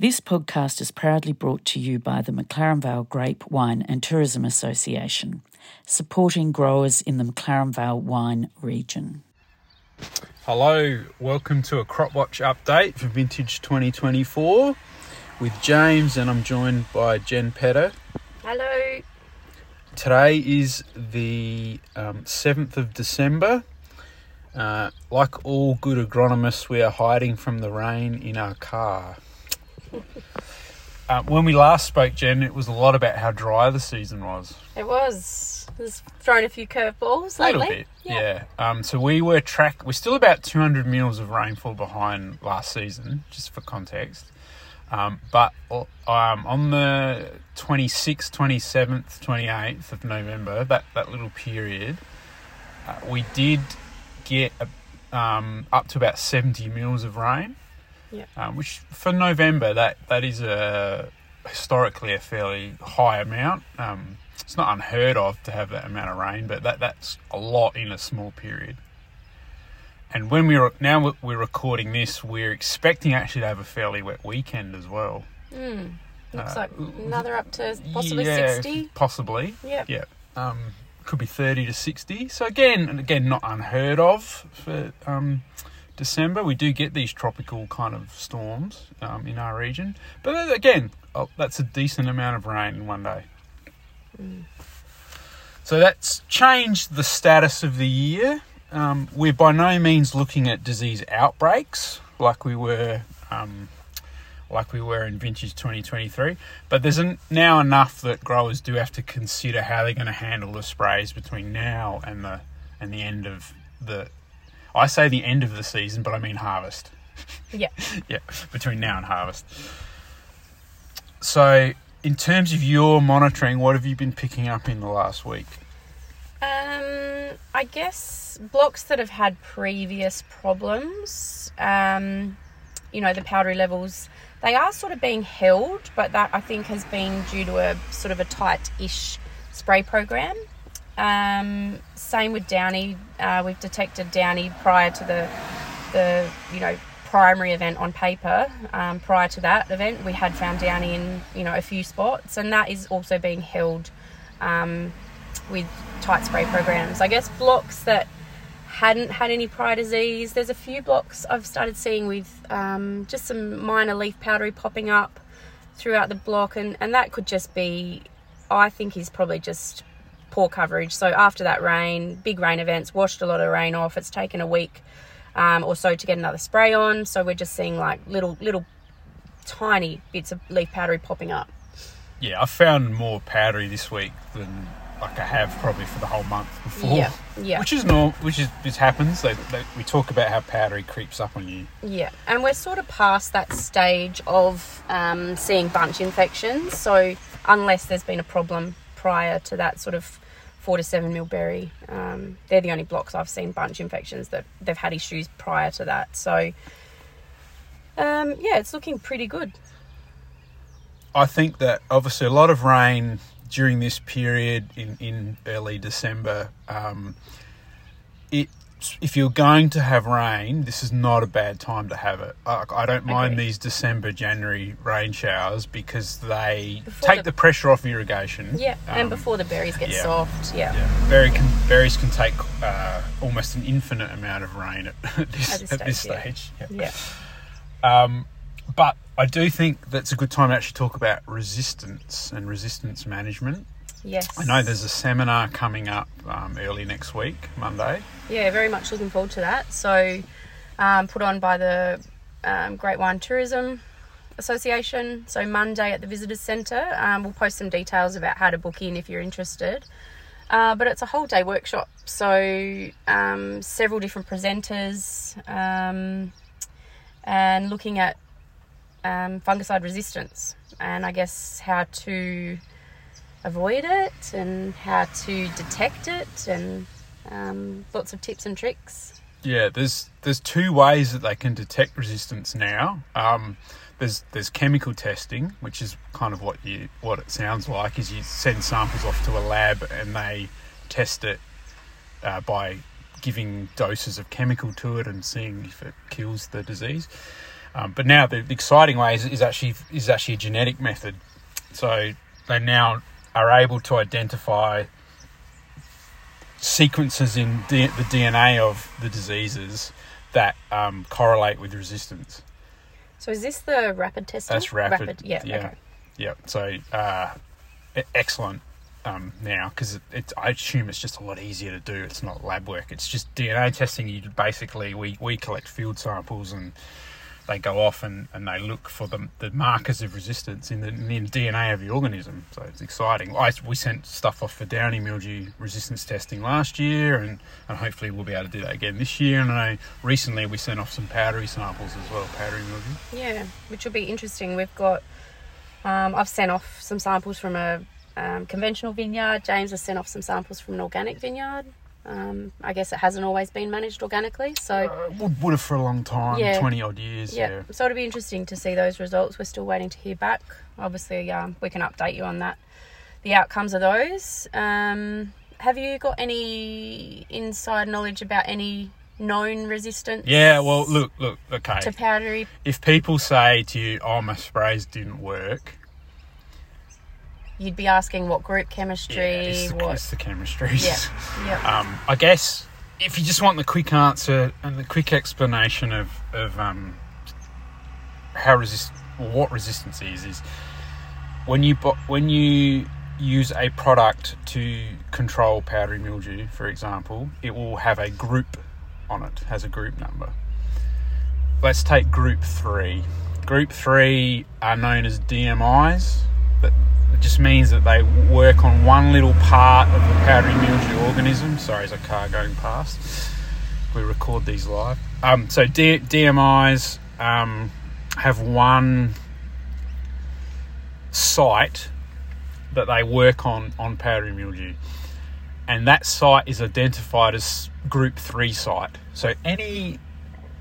This podcast is proudly brought to you by the McLaren Vale Grape, Wine and Tourism Association, supporting growers in the McLaren Vale wine region. Hello, welcome to a Crop Watch update for Vintage 2024 with James, and I'm joined by Jen Petter. Hello. Today is the um, 7th of December. Uh, like all good agronomists, we are hiding from the rain in our car. Uh, when we last spoke, Jen, it was a lot about how dry the season was. It was. It was thrown a few curveballs lately. A little bit, yeah. Um, so we were track. We're still about 200 mils of rainfall behind last season, just for context. Um, but um, on the 26th, 27th, 28th of November, that, that little period, uh, we did get um, up to about 70 mils of rain. Yeah. Um, which for November, that, that is a historically a fairly high amount. Um, it's not unheard of to have that amount of rain, but that, that's a lot in a small period. And when we are now we're recording this, we're expecting actually to have a fairly wet weekend as well. Mm. Looks Uh, like another up to possibly Yeah, 60. possibly. Yep. Yeah. Um, could be 30 to 60. So again, and again, not unheard of for um, December. We do get these tropical kind of storms um, in our region, but again, oh, that's a decent amount of rain in one day. So that's changed the status of the year. Um, we're by no means looking at disease outbreaks like we were um, like we were in vintage 2023 but there's an, now enough that growers do have to consider how they're going to handle the sprays between now and the and the end of the I say the end of the season but I mean harvest Yeah. yeah between now and harvest so in terms of your monitoring what have you been picking up in the last week Um, I guess blocks that have had previous problems, um, you know, the powdery levels, they are sort of being held, but that I think has been due to a sort of a tight-ish spray program. Um, same with Downy. Uh, we've detected Downy prior to the the you know primary event on paper. Um, prior to that event, we had found Downy in you know a few spots, and that is also being held um, with tight spray programs. I guess blocks that hadn't had any prior disease. There's a few blocks I've started seeing with um, just some minor leaf powdery popping up throughout the block, and, and that could just be, I think, is probably just poor coverage. So after that rain, big rain events, washed a lot of rain off. It's taken a week um, or so to get another spray on. So we're just seeing like little little tiny bits of leaf powdery popping up. yeah I found more powdery this week than like I have probably for the whole month before Yeah, yeah. which is normal which is which happens they, they, we talk about how powdery creeps up on you Yeah, and we're sort of past that stage of um, seeing bunch infections. So unless there's been a problem prior to that sort of four to seven mil berry, um, they're the only blocks I've seen bunch infections that they've had issues prior to that. So um, yeah, it's looking pretty good. I think that obviously a lot of rain during this period in, in early December. Um, it if you're going to have rain, this is not a bad time to have it. I, I don't mind Agree. these December, January rain showers because they Before take the- the, pressure off irrigation. Yeah, and Um, before the berries get yeah. soft, yeah. Yeah, berry can, berries can take uh, almost an infinite amount of rain at, at this, At this at this stage, stage. Yeah. Um, but I do think that's a good time to actually talk about resistance and resistance management. Yes. I know there's a seminar coming up um, early next week, Monday. yeah, very much looking forward to that. So, um, put on by the um, Grape Wine Tourism Association. So, Monday at the Visitors Centre. Um, we'll post some details about how to book in if you're interested. Uh, but it's a whole day workshop. So, um, several different presenters um, and looking at um, fungicide resistance and I guess how to avoid it and how to detect it and um, lots of tips and tricks. Yeah, there's there's two ways that they can detect resistance now. Um, there's there's chemical testing, which is kind of what you what it sounds like. Is you send samples off to a lab and they test it uh, by giving doses of chemical to it and seeing if it kills the disease. Um, but now the, the exciting way is, is actually is actually a genetic method. So they now are able to identify sequences in D- the DNA of the diseases that um, correlate with resistance. So is this the rapid testing? That's rapid. yeah. yeah. Okay. Yeah. So uh, excellent um, now because it, it's I assume it's just a lot easier to do. It's not lab work. It's just DNA testing. You basically we we collect field samples and they go off and, and they look for the, the markers of resistance in the, in the DNA of the organism. So it's exciting. I, we sent stuff off for downy mildew resistance testing last year, and, and hopefully we'll be able to do that again this year. And I know recently we sent off some powdery samples as well, powdery mildew. Yeah, which will be interesting. We've got, um, I've sent off some samples from a um, conventional vineyard. James has sent off some samples from an organic vineyard. Um, I guess it hasn't always been managed organically, so Uh, would, would have for a long time, Yeah. 20 odd years. yeah. Yeah. So it'll be interesting to see those results. We're still waiting to hear back. Obviously, um, we can update you on that, the outcomes of those. Um, have you got any inside knowledge about any known resistance? Yeah, well, look, look, okay. to powdery. If people say to you, oh, my sprays didn't work, You'd be asking what group chemistry, yeah, it's the, what. it's the chemistries. Yeah, yeah. Um, I guess if you just want the quick answer and the quick explanation of, of um, how resist what resistance is is when you when you use a product to control powdery mildew, for example, it will have a group on it, has a group number. Let's take group three. Group three are known as DMIs. It just means that they work on one little part of the powdery mildew organism. Sorry, there's a car going past. We record these live. Um, so D- DMIs um, have one site that they work on on powdery mildew, and that site is identified as Group Three site. So any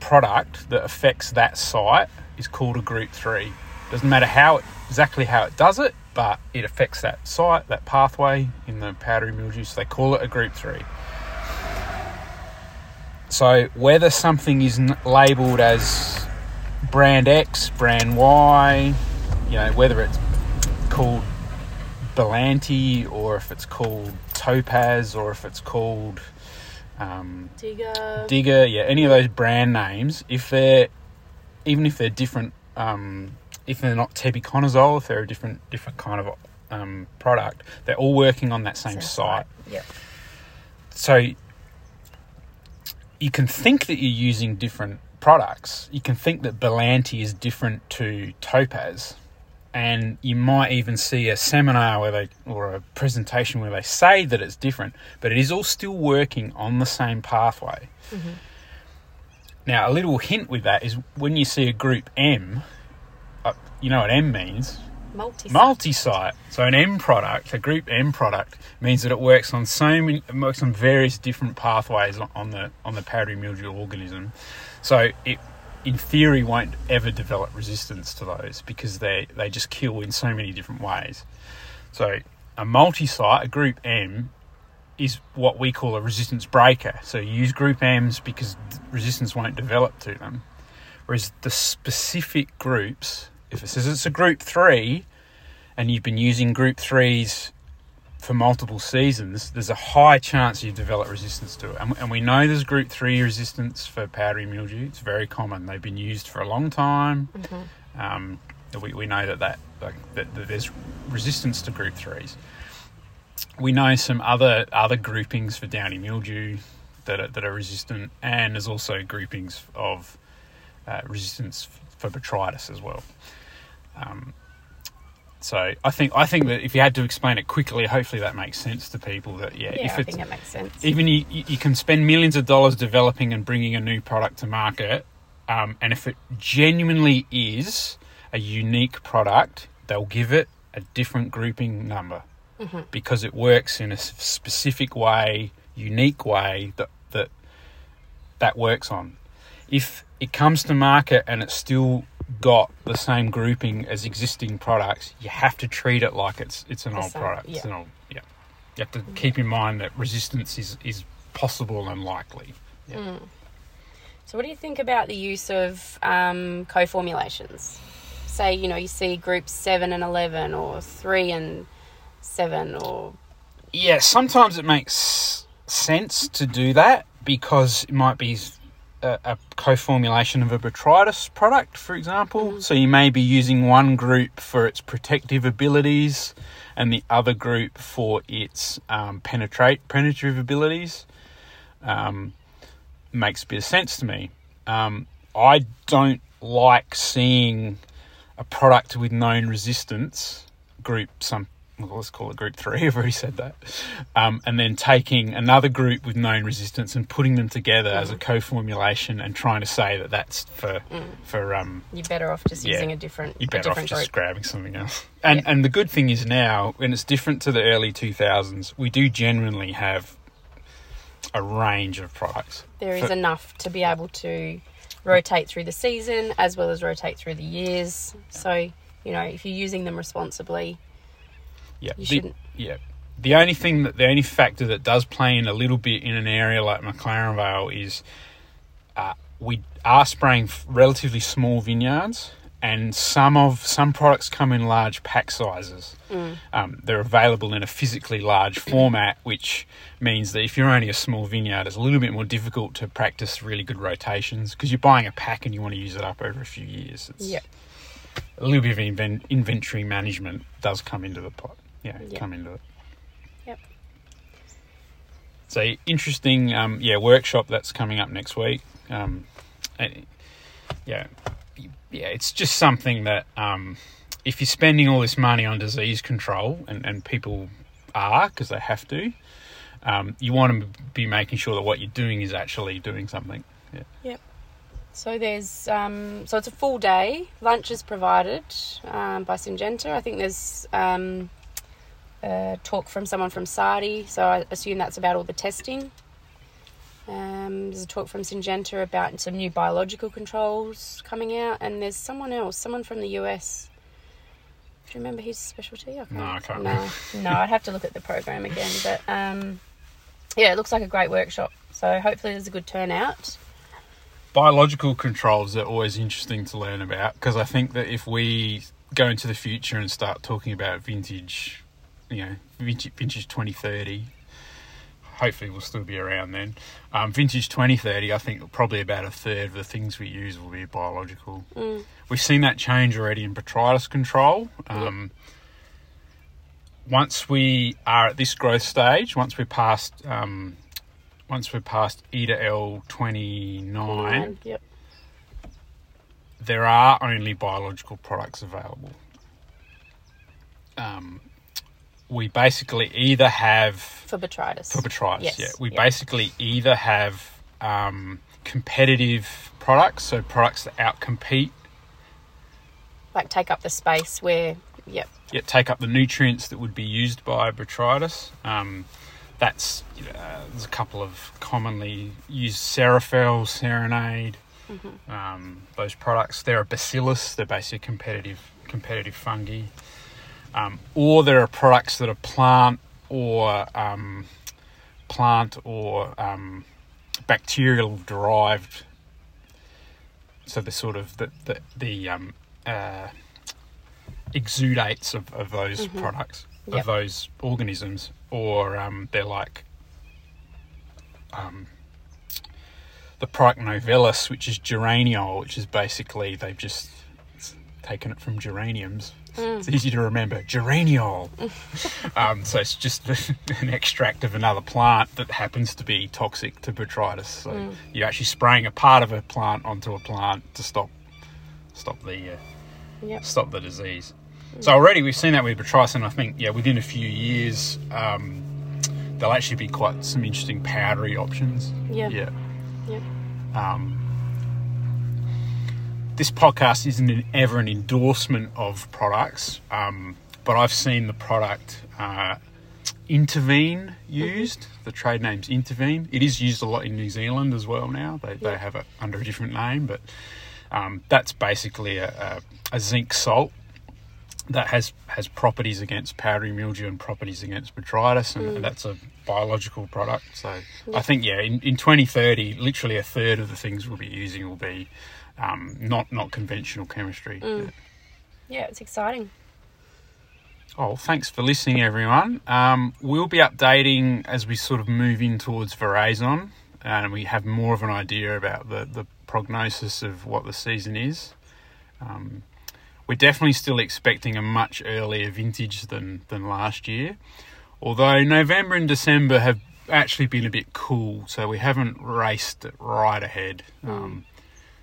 product that affects that site is called a Group Three. Doesn't matter how it, exactly how it does it, but it affects that site, that pathway in the powdery mildew. So they call it a Group Three. So whether something is labelled as brand X, brand Y, you know, whether it's called Belanty or if it's called Topaz or if it's called um, Digger. Digger, yeah, any of those brand names, if they're even if they're different, um, if they're not tebuconazole, if they're a different different kind of um, product, they're all working on that same, site. Yep. So you can think that you're using different products. You can think that Belanty is different to Topaz, and you might even see a seminar where they or a presentation where they say that it's different, but it is all still working on the same pathway. Now, a little hint with that is when you see a group M, uh, you know what M means Multi. multi-site. So an M product, a group M product, means that it works on so many, it works on various different pathways on- the on the powdery mildew organism. So it, in theory, won't ever develop resistance to those because they they just kill in so many different ways. So a multi-site, a group M, is what we call a resistance breaker. So you use group M's because resistance won't develop to them. Whereas the specific groups, if it says it's a group three, and you've been using group threes for multiple seasons, there's a high chance you've developed resistance to it. And, and we know there's group three resistance for powdery mildew. It's very common. They've been used for a long time. Um, we, we know that, that, like, that, that there's resistance to group threes. We know some other other groupings for downy mildew that are, that are resistant, and there's also groupings of uh, resistance for botrytis as well. Um, so I think I think that if you had to explain it quickly, hopefully that makes sense to people. That yeah, Yeah, if I think that makes sense. even you, you you can spend millions of dollars developing and bringing a new product to market, um, and if it genuinely is a unique product, they'll give it a different grouping number because it works in a specific way, unique way that that that works on. If it comes to market and it's still got the same grouping as existing products, you have to treat it like it's it's an The old same, product. It's yeah. an old yeah. You have to keep in mind that resistance is is possible and likely. Yeah. So, what do you think about the use of um, co formulations? Say, you know, you see groups 7 and 11, or 3 and 7, or. Yeah, sometimes it makes sense to do that because it might be a, a co-formulation of a botrytis product, for example. So you may be using one group for its protective abilities and the other group for its um, penetrate penetrative abilities. Um, makes a bit of sense to me. Um, I don't like seeing a product with known resistance group some well, let's call it group three. I've already said that. Um, and then taking another group with known resistance and putting them together mm. as a co-formulation and trying to say that that's for mm. for um. You're better off just yeah, using a different. You're better off just group. grabbing something else. And yeah. and the good thing is now, and it's different to the early 2000s, we do genuinely have a range of products. There is for, enough to be able to rotate through the season as well as rotate through the years. So you know, if you're using them responsibly yeah. You the, shouldn't. Yeah. The only thing that the only factor that does play in a little bit in an area like McLaren Vale is uh, we are spraying relatively small vineyards, and some of some products come in large pack sizes. Mm. Um, they're available in a physically large format, which means that if you're only a small vineyard, it's a little bit more difficult to practice really good rotations because you're buying a pack and you want to use it up over a few years. It's, yeah. A little bit of inven- inventory management does come into the pot yeah, yep. come into it. Yep. So interesting, um, yeah, workshop that's coming up next week. Um, yeah, yeah, it's just something that um, if you're spending all this money on disease control, and, and people are because they have to, um, you want to be making sure that what you're doing is actually doing something. Yeah. Yep. So there's um, so it's a full day. Lunch is provided um, by Syngenta. I think there's um, uh, talk from someone from SARDI, so I assume that's about all the testing. Um, there's a talk from Syngenta about some new biological controls coming out, and there's someone else, someone from the US. Do you remember his specialty? I no, I can't. No, no, I'd have to look at the program again. But um, yeah, it looks like a great workshop. So hopefully there's a good turnout. Biological controls are always interesting to learn about because I think that if we go into the future and start talking about vintage you know, vintage, vintage 2030. Hopefully, we'll still be around then. Um, vintage 2030, I think probably about a third of the things we use will be biological. Mm. We've seen that change already in botrytis control. Um. Once we are at this growth stage, once we're past, um, once we're past E-L 29, yep. there are only biological products available. Um, we basically either have for botrytis. For botrytis, yes. yeah. We basically either have um, competitive products, so products that outcompete, like take up the space where, yep. Yeah, take up the nutrients that would be used by botrytis. Um, that's you know, there's a couple of commonly used Serifel, Serenade. Mm-hmm. Um, those products, they're a bacillus. They're basically competitive competitive fungi um, or there are products that are plant or um, plant or um, bacterial derived. So the sort of the the, the um, uh, exudates of, of those mm-hmm. products yep. of those organisms, or um, they're like um, the product novellus, which is geraniol, which is basically they've just taken it from geraniums Mm. It's easy to remember. Geraniol. um, so it's just an extract of another plant that happens to be toxic to botrytis. So mm. you're actually spraying a part of a plant onto a plant to stop stop the uh, yep. stop the disease. Mm. So already we've seen that with botrytis, and I think yeah, within a few years. Um, there'll actually be quite some interesting powdery options. Yeah. Yeah. Yeah. Um, this podcast isn't an, ever an endorsement of products, um, but I've seen the product uh, Intervene used. Mm-hmm. The trade name's Intervene. It is used a lot in New Zealand as well now. They, yeah. they have it under a different name, but um, that's basically a, a, a, zinc salt that has has properties against powdery mildew and properties against botrytis, and, Mm. and that's a biological product. So I think yeah, in, in 2030, literally a third of the things we'll be using will be um, not not conventional chemistry. Mm. Yeah, it's exciting. Oh, thanks for listening, everyone. Um, we'll be updating as we sort of move in towards Veraison and we have more of an idea about the, the prognosis of what the season is. Um, we're definitely still expecting a much earlier vintage than, than last year, although November and December have actually been a bit cool, so we haven't raced right ahead. Um,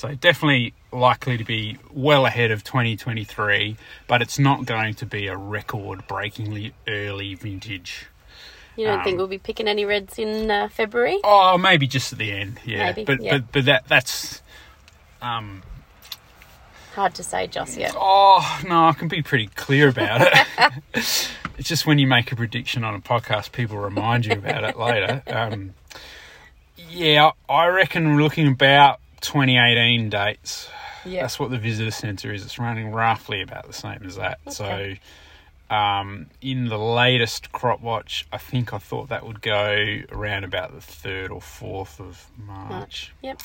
so definitely likely to be well ahead of 2023, but it's not going to be a record-breakingly early vintage. You don't think Um, we'll be picking any reds in uh, February? Oh, maybe just at the end, yeah. Maybe, but yeah. but but that that's um Hard to say just yet. oh no, I can be pretty clear about it. it's just when you make a prediction on a podcast, people remind you about it later. Um, yeah, I reckon we're looking about 2018 dates. Yeah. That's what the visitor centre is. It's running roughly about the same as that. Okay. So, um, in the latest crop watch, I think I thought that would go around about the third or fourth of March. March. Yep.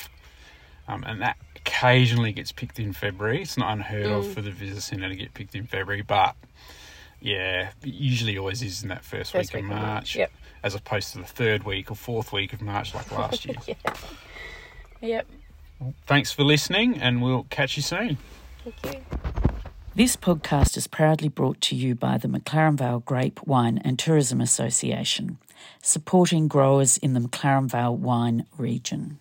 Um, and that occasionally gets picked in February. It's not unheard of Mm. for the visitor centre to get picked in February, but yeah, it usually always is in that first, First week, of of March, March, yep. as opposed to the third week or fourth week of March like last year. yeah. Yep. Thanks for listening, and we'll catch you soon. Thank you. This podcast is proudly brought to you by the McLaren Vale Grape, Wine and Tourism Association, supporting growers in the McLaren Vale wine region.